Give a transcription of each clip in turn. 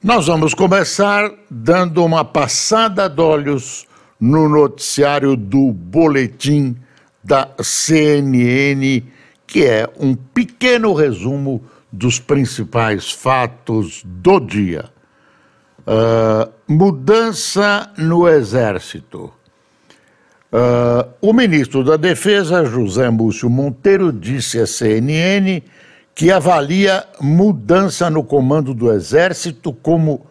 Nós vamos começar dando uma passada de olhos no noticiário do boletim da CNN, que é um pequeno resumo dos principais fatos do dia. Uh, mudança no Exército. Uh, o ministro da Defesa, José Múcio Monteiro, disse à CNN que avalia mudança no comando do Exército como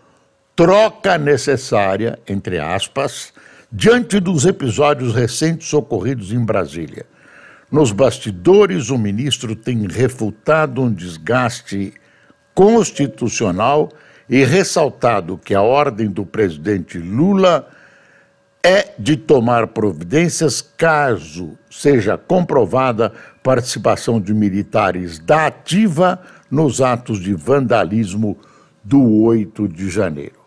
troca necessária, entre aspas, diante dos episódios recentes ocorridos em Brasília. Nos bastidores, o ministro tem refutado um desgaste constitucional e ressaltado que a ordem do presidente Lula é de tomar providências caso seja comprovada participação de militares da ativa nos atos de vandalismo do 8 de janeiro.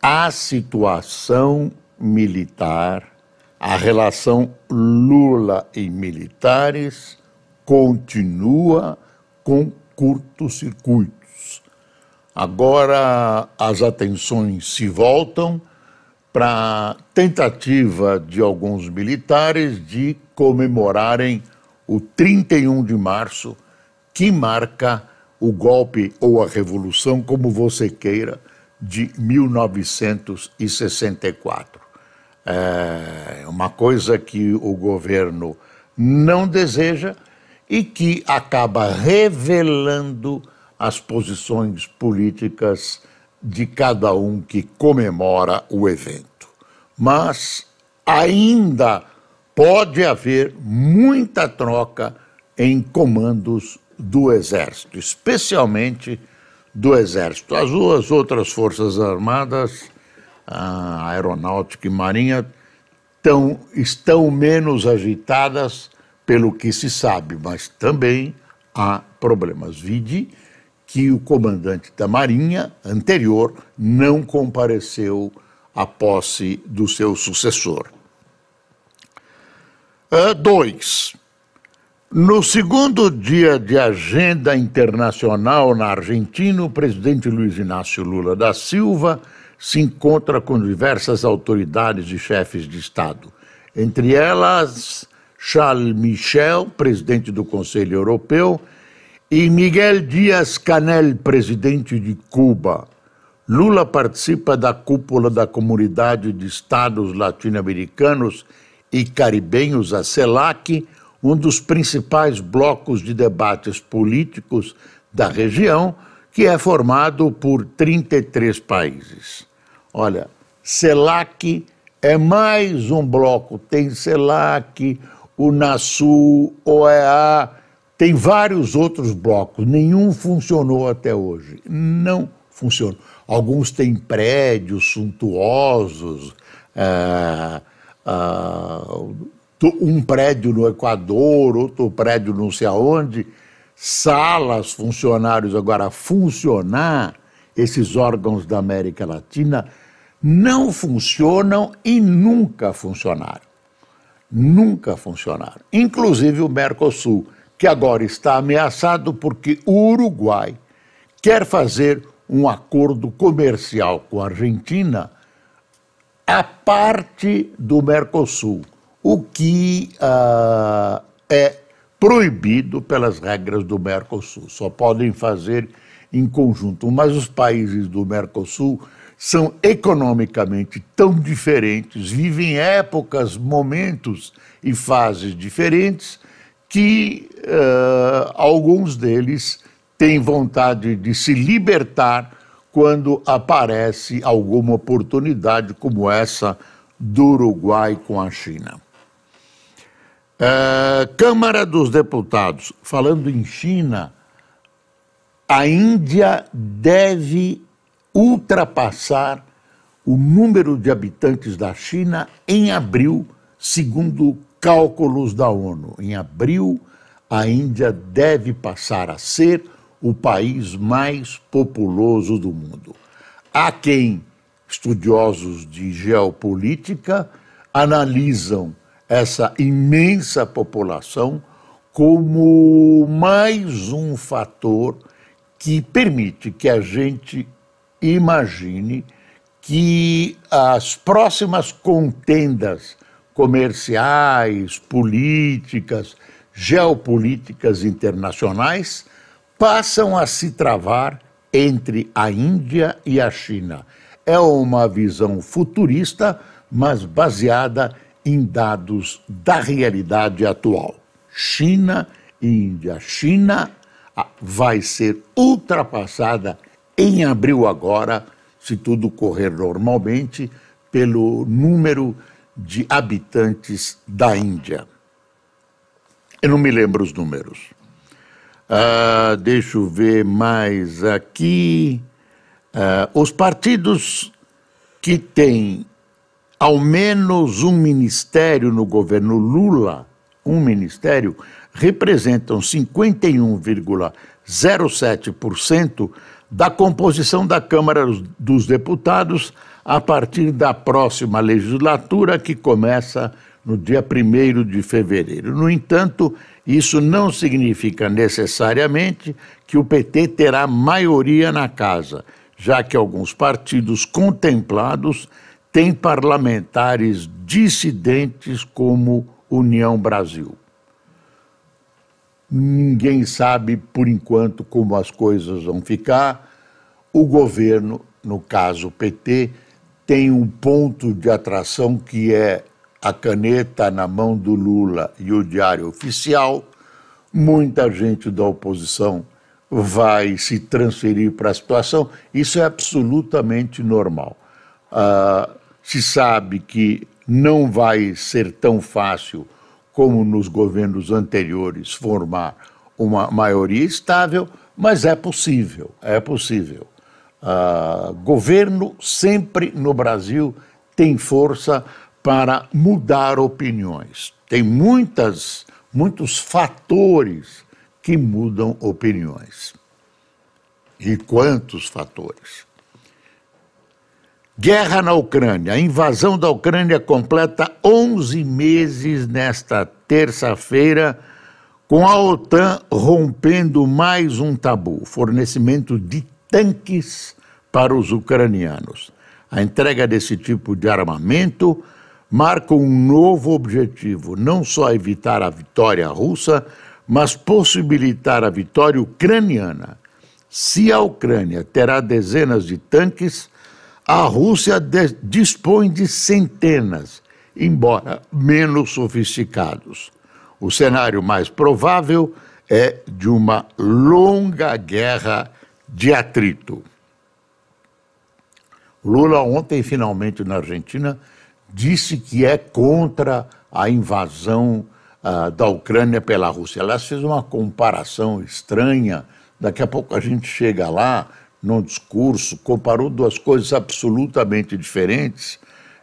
A situação militar, a relação Lula e militares continua com curtos-circuitos. Agora as atenções se voltam para a tentativa de alguns militares de comemorarem o 31 de março, que marca o golpe ou a revolução, como você queira, de 1964. É uma coisa que o governo não deseja e que acaba revelando as posições políticas de cada um que comemora o evento. Mas ainda pode haver muita troca em comandos do Exército, especialmente do Exército. As duas outras Forças Armadas, a Aeronáutica e Marinha, tão, estão menos agitadas pelo que se sabe, mas também há problemas. Vide que o comandante da Marinha anterior não compareceu à posse do seu sucessor. Uh, dois. No segundo dia de agenda internacional na Argentina, o presidente Luiz Inácio Lula da Silva se encontra com diversas autoridades e chefes de Estado, entre elas Charles Michel, presidente do Conselho Europeu, e Miguel Dias Canel, presidente de Cuba. Lula participa da cúpula da Comunidade de Estados Latino-Americanos e Caribenhos, a CELAC, um dos principais blocos de debates políticos da região, que é formado por 33 países. Olha, CELAC é mais um bloco, tem CELAC, UNASUL, OEA, tem vários outros blocos, nenhum funcionou até hoje. Não funcionou. Alguns têm prédios suntuosos, é, é, um prédio no Equador, outro prédio não sei aonde, salas, funcionários. Agora, funcionar, esses órgãos da América Latina não funcionam e nunca funcionaram. Nunca funcionaram. Inclusive o Mercosul que agora está ameaçado porque o Uruguai quer fazer um acordo comercial com a Argentina a parte do Mercosul, o que uh, é proibido pelas regras do Mercosul. Só podem fazer em conjunto. Mas os países do Mercosul são economicamente tão diferentes, vivem épocas, momentos e fases diferentes que uh, alguns deles têm vontade de se libertar quando aparece alguma oportunidade como essa do Uruguai com a China. Uh, Câmara dos Deputados, falando em China, a Índia deve ultrapassar o número de habitantes da China em abril, segundo cálculos da ONU. Em abril, a Índia deve passar a ser o país mais populoso do mundo. Há quem, estudiosos de geopolítica, analisam essa imensa população como mais um fator que permite que a gente imagine que as próximas contendas comerciais, políticas, geopolíticas internacionais passam a se travar entre a Índia e a China. É uma visão futurista, mas baseada em dados da realidade atual. China e Índia. China ah, vai ser ultrapassada em abril agora, se tudo correr normalmente, pelo número de habitantes da Índia. Eu não me lembro os números. Ah, deixa eu ver mais aqui. Ah, os partidos que têm ao menos um ministério no governo Lula, um ministério, representam 51,07% da composição da Câmara dos Deputados a partir da próxima legislatura, que começa no dia 1 de fevereiro. No entanto, isso não significa necessariamente que o PT terá maioria na casa, já que alguns partidos contemplados têm parlamentares dissidentes como União Brasil. Ninguém sabe, por enquanto, como as coisas vão ficar. O governo, no caso PT, tem um ponto de atração que é a caneta na mão do Lula e o diário oficial. Muita gente da oposição vai se transferir para a situação. Isso é absolutamente normal. Uh, se sabe que não vai ser tão fácil como nos governos anteriores formar uma maioria estável, mas é possível, é possível. Uh, governo sempre no Brasil tem força para mudar opiniões. Tem muitas, muitos fatores que mudam opiniões. E quantos fatores? Guerra na Ucrânia. A invasão da Ucrânia completa 11 meses nesta terça-feira, com a OTAN rompendo mais um tabu: fornecimento de tanques para os ucranianos. A entrega desse tipo de armamento marca um novo objetivo, não só evitar a vitória russa, mas possibilitar a vitória ucraniana. Se a Ucrânia terá dezenas de tanques, a Rússia de dispõe de centenas, embora menos sofisticados. O cenário mais provável é de uma longa guerra de atrito. Lula, ontem, finalmente, na Argentina, disse que é contra a invasão uh, da Ucrânia pela Rússia. Ela fez uma comparação estranha, daqui a pouco a gente chega lá, num discurso, comparou duas coisas absolutamente diferentes.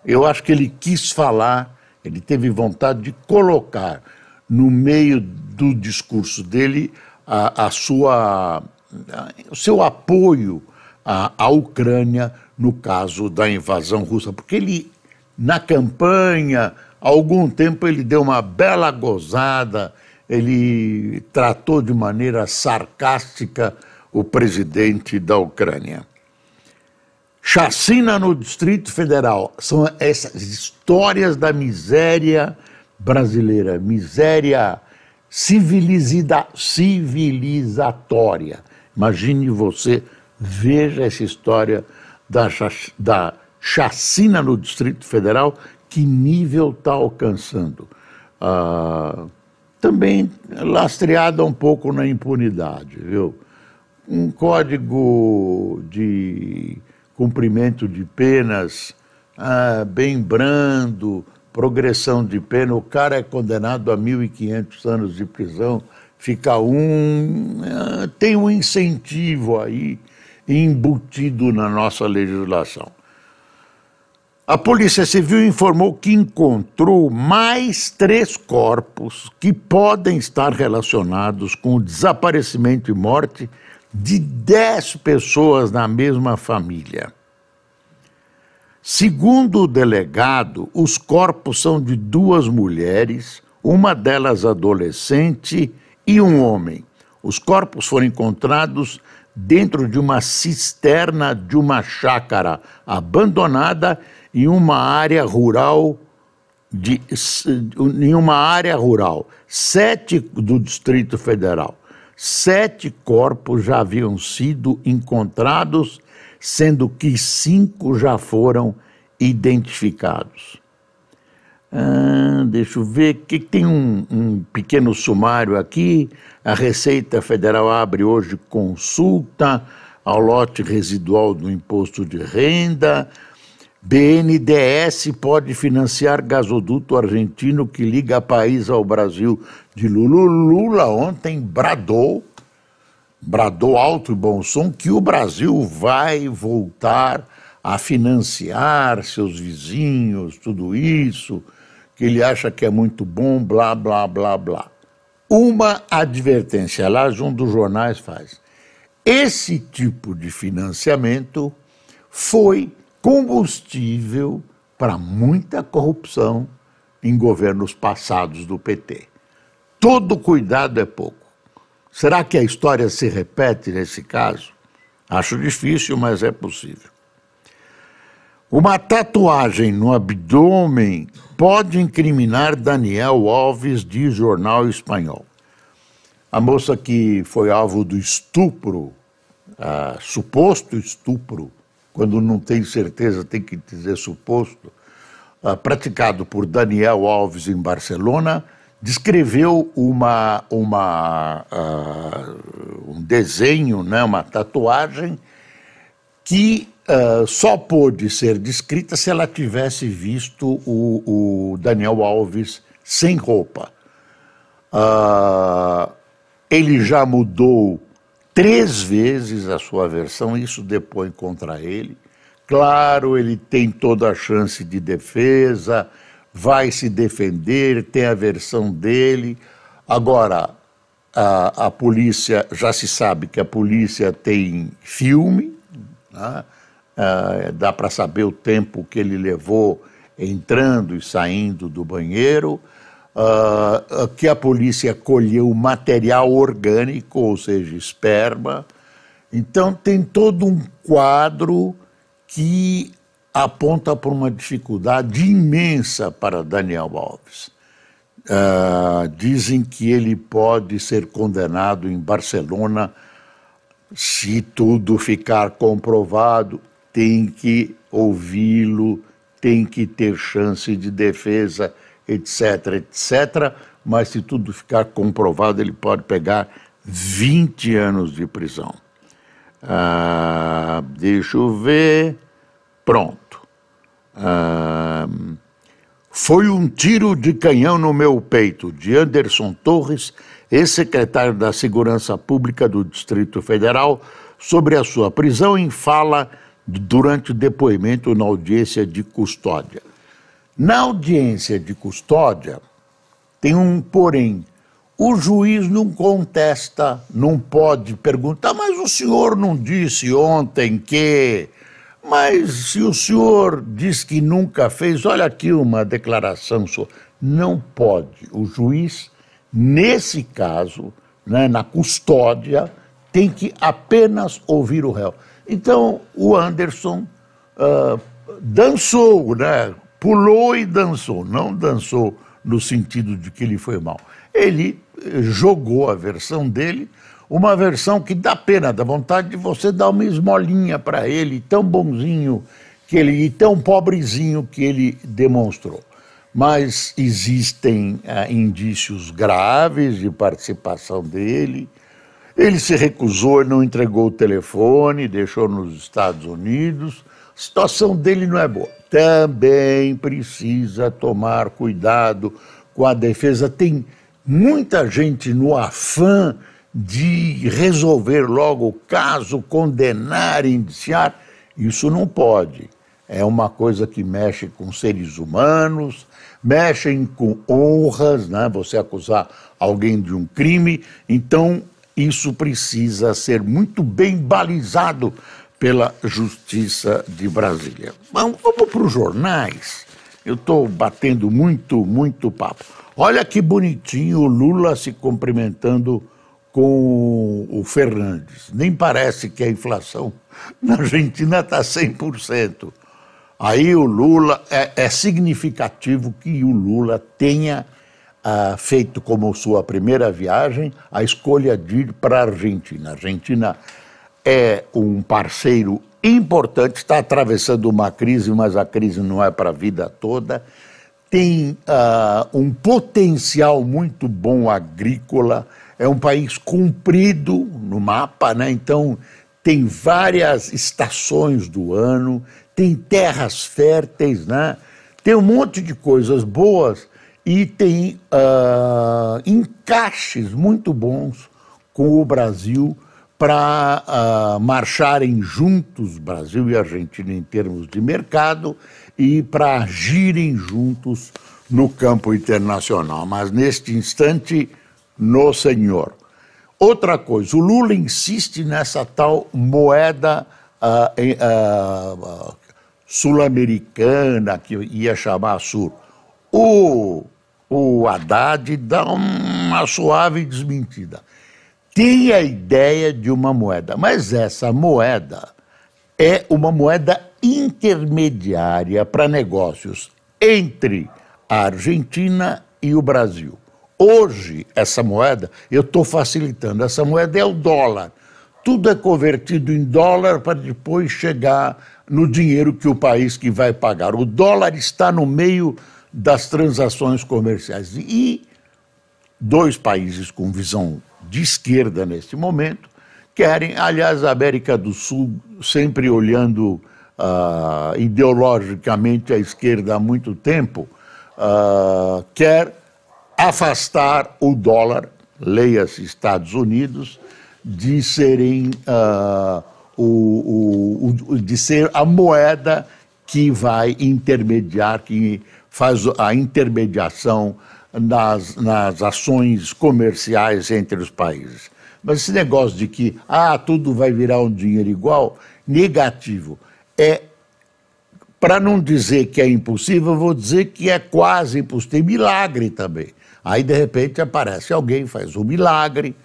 Eu acho que ele quis falar, ele teve vontade de colocar no meio do discurso dele a, a sua o seu apoio à Ucrânia no caso da invasão russa, porque ele, na campanha, há algum tempo, ele deu uma bela gozada, ele tratou de maneira sarcástica o presidente da Ucrânia. Chacina no Distrito Federal. São essas histórias da miséria brasileira, miséria civilizatória. Imagine você, veja essa história da, da chacina no Distrito Federal, que nível está alcançando. Ah, também lastreada um pouco na impunidade, viu? Um código de cumprimento de penas ah, bem brando, progressão de pena, o cara é condenado a 1.500 anos de prisão, fica um. Ah, tem um incentivo aí embutido na nossa legislação. A Polícia Civil informou que encontrou mais três corpos que podem estar relacionados com o desaparecimento e morte de dez pessoas na mesma família. Segundo o delegado, os corpos são de duas mulheres, uma delas adolescente e um homem. Os corpos foram encontrados dentro de uma cisterna de uma chácara abandonada em uma área rural de, em uma área rural, sete do Distrito Federal. Sete corpos já haviam sido encontrados, sendo que cinco já foram identificados. Ah, deixa eu ver, que tem um, um pequeno sumário aqui. A Receita Federal abre hoje consulta ao lote residual do imposto de renda. BNDES pode financiar gasoduto argentino que liga país ao Brasil. De Lula, Lula ontem bradou, bradou alto e bom som, que o Brasil vai voltar a financiar seus vizinhos, tudo isso, que ele acha que é muito bom, blá, blá, blá, blá. Uma advertência, lá um dos jornais faz. Esse tipo de financiamento foi combustível para muita corrupção em governos passados do PT. Todo cuidado é pouco. Será que a história se repete nesse caso? Acho difícil, mas é possível. Uma tatuagem no abdômen pode incriminar Daniel Alves, de jornal espanhol. A moça que foi alvo do estupro, uh, suposto estupro, quando não tem certeza tem que dizer suposto, uh, praticado por Daniel Alves em Barcelona, descreveu uma, uma, uh, um desenho, né, uma tatuagem, que uh, só pôde ser descrita se ela tivesse visto o, o Daniel Alves sem roupa. Uh, ele já mudou três vezes a sua versão, isso depõe contra ele. Claro, ele tem toda a chance de defesa, vai se defender, tem a versão dele. Agora, a, a polícia, já se sabe que a polícia tem filme, né? ah, dá para saber o tempo que ele levou entrando e saindo do banheiro. Uh, que a polícia colheu material orgânico, ou seja, esperma. Então, tem todo um quadro que aponta para uma dificuldade imensa para Daniel Alves. Uh, dizem que ele pode ser condenado em Barcelona se tudo ficar comprovado. Tem que ouvi-lo, tem que ter chance de defesa etc., etc. Mas se tudo ficar comprovado, ele pode pegar 20 anos de prisão. Ah, deixa eu ver. Pronto. Ah, foi um tiro de canhão no meu peito, de Anderson Torres, ex-secretário da Segurança Pública do Distrito Federal, sobre a sua prisão em fala durante depoimento na audiência de custódia. Na audiência de custódia, tem um porém. O juiz não contesta, não pode perguntar, mas o senhor não disse ontem que. Mas se o senhor diz que nunca fez, olha aqui uma declaração sua. Não pode. O juiz, nesse caso, né, na custódia, tem que apenas ouvir o réu. Então, o Anderson uh, dançou, né? Pulou e dançou. Não dançou no sentido de que ele foi mal. Ele eh, jogou a versão dele, uma versão que dá pena, dá vontade de você dar uma esmolinha para ele, tão bonzinho que ele e tão pobrezinho que ele demonstrou. Mas existem ah, indícios graves de participação dele. Ele se recusou, não entregou o telefone, deixou nos Estados Unidos. A situação dele não é boa também precisa tomar cuidado com a defesa. Tem muita gente no afã de resolver logo o caso, condenar, indiciar. Isso não pode. É uma coisa que mexe com seres humanos, mexem com honras, né? Você acusar alguém de um crime, então isso precisa ser muito bem balizado pela Justiça de Brasília. Vamos, para os jornais. Eu estou batendo muito, muito papo. Olha que bonitinho o Lula se cumprimentando com o Fernandes. Nem parece que a inflação na Argentina está 100%. Aí o Lula, é, é significativo que o Lula tenha ah, feito como sua primeira viagem a escolha de ir para a Argentina. A Argentina é um parceiro importante, está atravessando uma crise, mas a crise não é para a vida toda. Tem uh, um potencial muito bom agrícola, é um país comprido no mapa, né? então tem várias estações do ano, tem terras férteis, né? tem um monte de coisas boas e tem uh, encaixes muito bons com o Brasil para uh, marcharem juntos, Brasil e Argentina, em termos de mercado e para agirem juntos no campo internacional. Mas neste instante, no senhor. Outra coisa, o Lula insiste nessa tal moeda uh, uh, sul-americana, que ia chamar Sur. O, o Haddad dá uma suave desmentida. Tem a ideia de uma moeda, mas essa moeda é uma moeda intermediária para negócios entre a Argentina e o Brasil. Hoje, essa moeda, eu estou facilitando, essa moeda é o dólar. Tudo é convertido em dólar para depois chegar no dinheiro que o país que vai pagar. O dólar está no meio das transações comerciais. E dois países com visão de esquerda neste momento querem, aliás, a América do Sul sempre olhando uh, ideologicamente à esquerda há muito tempo, uh, quer afastar o dólar, leia-se Estados Unidos, de serem uh, o, o, o, de ser a moeda que vai intermediar, que faz a intermediação nas, nas ações comerciais entre os países. Mas esse negócio de que ah, tudo vai virar um dinheiro igual, negativo. É para não dizer que é impossível, vou dizer que é quase impossível. Tem milagre também. Aí, de repente, aparece alguém, faz um milagre,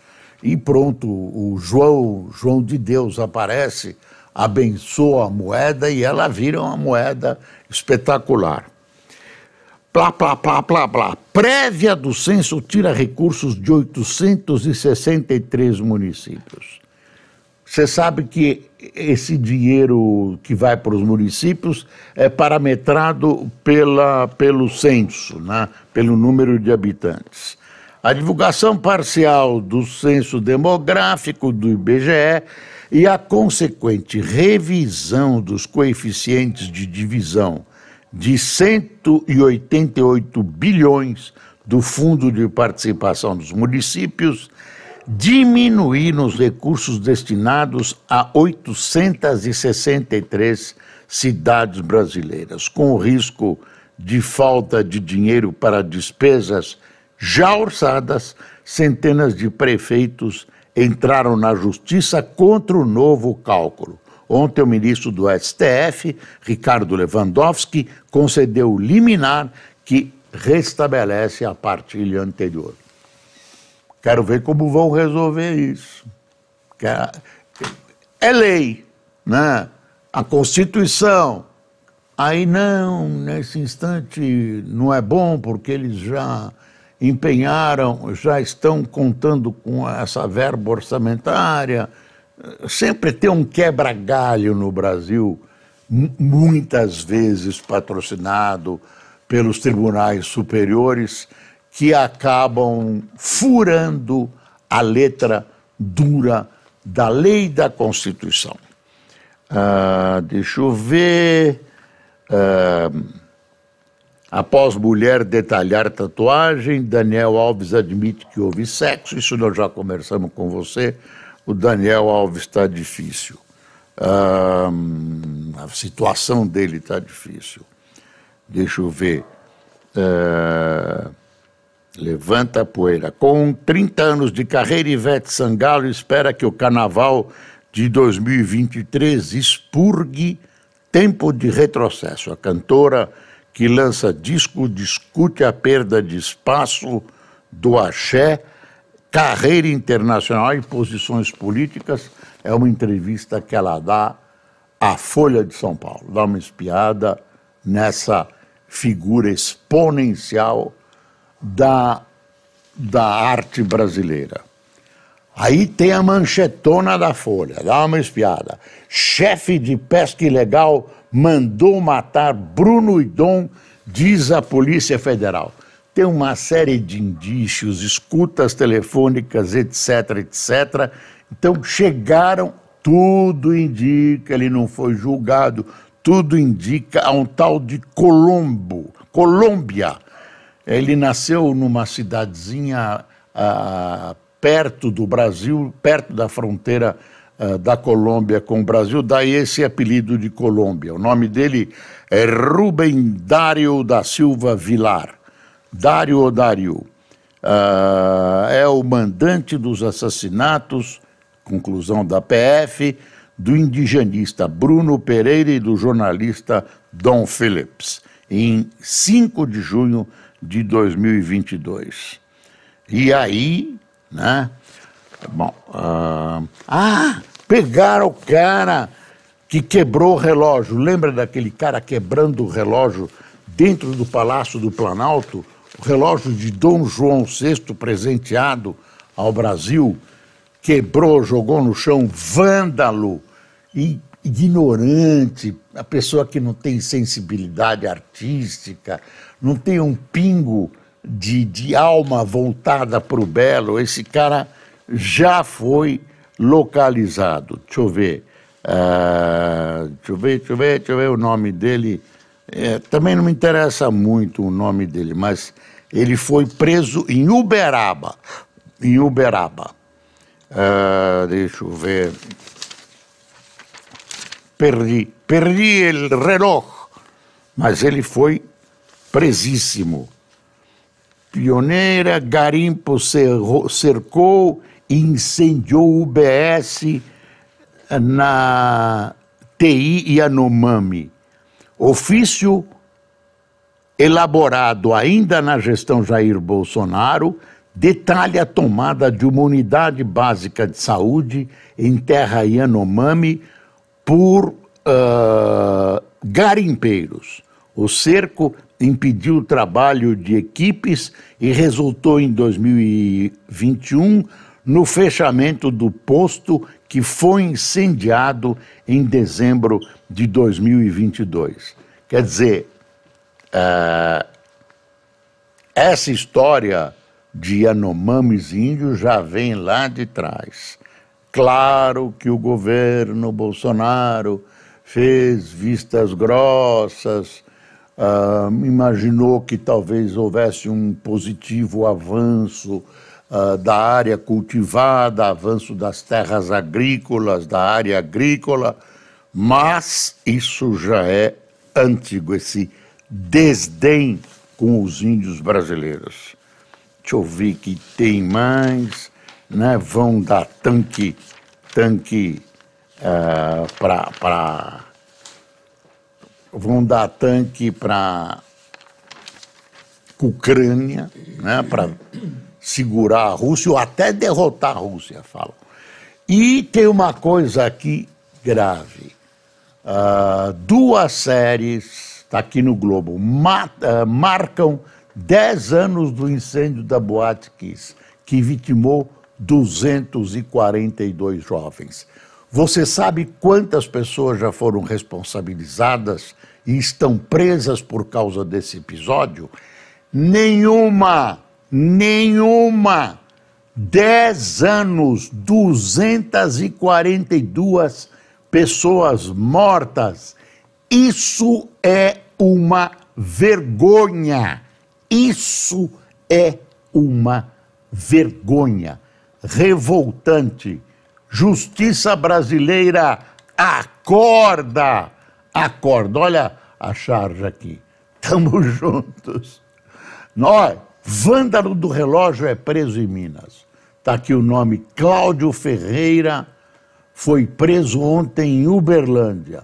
e pronto, o João, João de Deus aparece, abençoa a moeda e ela vira uma moeda espetacular. Plá, plá, plá, plá, plá. Prévia do censo tira recursos de 863 municípios. Você sabe que esse dinheiro que vai para os municípios é parametrado pela, pelo censo, né? pelo número de habitantes. A divulgação parcial do censo demográfico do IBGE e a consequente revisão dos coeficientes de divisão de 188 bilhões do Fundo de Participação dos Municípios diminuir os recursos destinados a 863 cidades brasileiras, com o risco de falta de dinheiro para despesas já orçadas, centenas de prefeitos entraram na justiça contra o novo cálculo. Ontem, o ministro do STF, Ricardo Lewandowski, concedeu liminar que restabelece a partilha anterior. Quero ver como vão resolver isso. É lei, né? A Constituição. Aí não, nesse instante não é bom porque eles já empenharam, já estão contando com essa verba orçamentária. Sempre tem um quebra-galho no Brasil, muitas vezes patrocinado pelos tribunais superiores que acabam furando a letra dura da lei da Constituição. Uh, deixa eu ver. Uh, Após mulher detalhar tatuagem, Daniel Alves admite que houve sexo. Isso nós já conversamos com você. O Daniel Alves está difícil. A situação dele está difícil. Deixa eu ver. Ah, levanta a poeira. Com 30 anos de carreira, Ivete Sangalo espera que o carnaval de 2023 expurgue tempo de retrocesso. A cantora que lança disco discute a perda de espaço do axé, carreira internacional e posições políticas. É uma entrevista que ela dá à Folha de São Paulo. Dá uma espiada nessa figura exponencial da, da arte brasileira. Aí tem a manchetona da Folha, dá uma espiada. Chefe de pesca ilegal mandou matar Bruno Idom, diz a Polícia Federal. Tem uma série de indícios, escutas telefônicas, etc, etc. Então chegaram, tudo indica, ele não foi julgado, tudo indica a um tal de Colombo, Colômbia. Ele nasceu numa cidadezinha ah, perto do Brasil, perto da fronteira uh, da Colômbia com o Brasil, daí esse apelido de Colômbia. O nome dele é Rubem Dário da Silva Vilar. Dário ou Dário. Uh, é o mandante dos assassinatos, conclusão da PF, do indigenista Bruno Pereira e do jornalista Dom Phillips, em 5 de junho de 2022. E aí, né? Bom, uh, ah, pegaram o cara que quebrou o relógio. Lembra daquele cara quebrando o relógio dentro do Palácio do Planalto? O relógio de Dom João VI presenteado ao Brasil, quebrou, jogou no chão, vândalo, ignorante, a pessoa que não tem sensibilidade artística, não tem um pingo de, de alma voltada para o belo. Esse cara já foi localizado. Deixa eu ver. Uh, deixa eu ver, deixa eu ver, deixa eu ver o nome dele. É, também não me interessa muito o nome dele, mas ele foi preso em Uberaba. Em Uberaba. Uh, deixa eu ver. Perdi, perdi o relógio, mas ele foi presíssimo. Pioneira, garimpo cercou incendiou o UBS na TI Yanomami. Ofício elaborado ainda na gestão Jair Bolsonaro detalha a tomada de uma unidade básica de saúde em terra Yanomami por uh, garimpeiros. O cerco impediu o trabalho de equipes e resultou em 2021 no fechamento do posto que foi incendiado em dezembro de 2022. Quer dizer, uh, essa história de Yanomamis índios já vem lá de trás. Claro que o governo Bolsonaro fez vistas grossas, uh, imaginou que talvez houvesse um positivo avanço uh, da área cultivada, avanço das terras agrícolas, da área agrícola, mas isso já é antigo, esse desdém com os índios brasileiros. Deixa eu ver que tem mais, né? Vão dar tanque, tanque uh, ah, para vão dar tanque para Ucrânia, né? Para segurar a Rússia ou até derrotar a Rússia, falam. E tem uma coisa aqui grave. Uh, duas séries, está aqui no Globo, uh, marcam 10 anos do incêndio da Boate Kiss, que vitimou 242 jovens. Você sabe quantas pessoas já foram responsabilizadas e estão presas por causa desse episódio? Nenhuma! nenhuma. Dez anos, 242 pessoas mortas. Isso é uma vergonha. Isso é uma vergonha. Revoltante. Justiça brasileira, acorda! Acorda. Olha a charge aqui. Estamos juntos. Nós, vândalo do relógio é preso em Minas. Está aqui o nome Cláudio Ferreira, foi preso ontem em Uberlândia.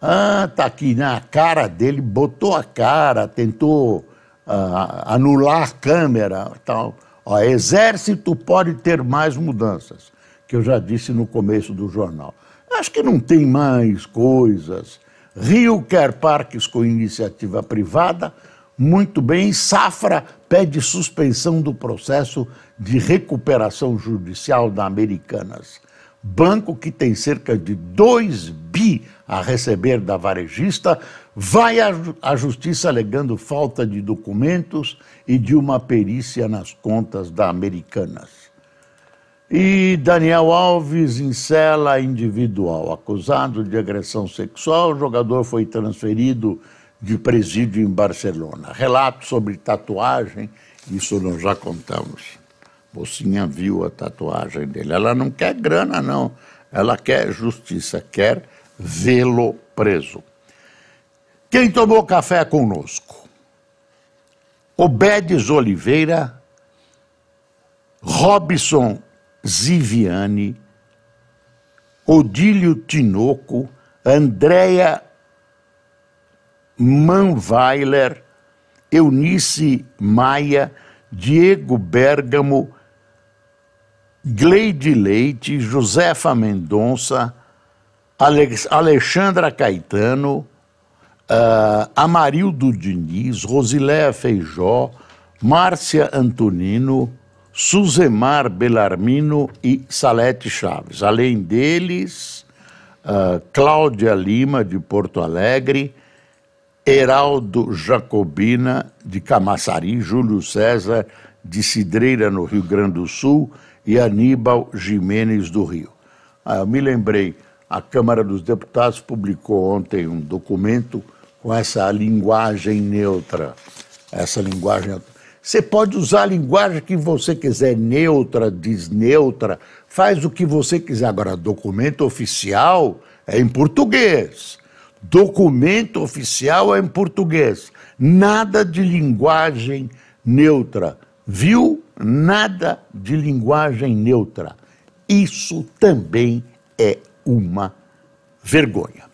Ah, tá aqui na cara dele, botou a cara, tentou uh, anular a câmera, tal. Ó, exército pode ter mais mudanças, que eu já disse no começo do jornal. Acho que não tem mais coisas. Rio quer parques com iniciativa privada, muito bem. Safra pede suspensão do processo de recuperação judicial da Americanas. Banco que tem cerca de 2 bi a receber da varejista, vai à justiça alegando falta de documentos e de uma perícia nas contas da Americanas. E Daniel Alves em cela individual, acusado de agressão sexual, o jogador foi transferido de presídio em Barcelona. Relato sobre tatuagem, isso nós já contamos. Mocinha viu a tatuagem dele. Ela não quer grana, não. Ela quer justiça, quer vê-lo preso. Quem tomou café conosco? Obedes Oliveira, Robson Ziviani, Odílio Tinoco, Andréia Manweiler, Eunice Maia, Diego Bergamo, Gleide Leite, Josefa Mendonça, Alexandra Caetano, uh, Amarildo Diniz, Rosiléa Feijó, Márcia Antonino, Suzemar Belarmino e Salete Chaves. Além deles, uh, Cláudia Lima, de Porto Alegre, Heraldo Jacobina, de Camaçari, Júlio César, de Cidreira, no Rio Grande do Sul, e Aníbal Jimenez, do Rio. Ah, eu me lembrei, a Câmara dos Deputados publicou ontem um documento com essa linguagem neutra. Essa linguagem. Você pode usar a linguagem que você quiser, neutra, desneutra, faz o que você quiser. Agora, documento oficial é em português. Documento oficial é em português. Nada de linguagem neutra. Viu? Nada de linguagem neutra. Isso também é uma vergonha.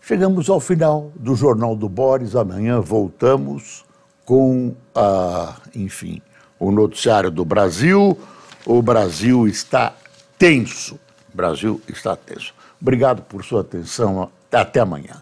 Chegamos ao final do Jornal do Boris. Amanhã voltamos com, a, enfim, o noticiário do Brasil. O Brasil está tenso. O Brasil está tenso. Obrigado por sua atenção. Até amanhã.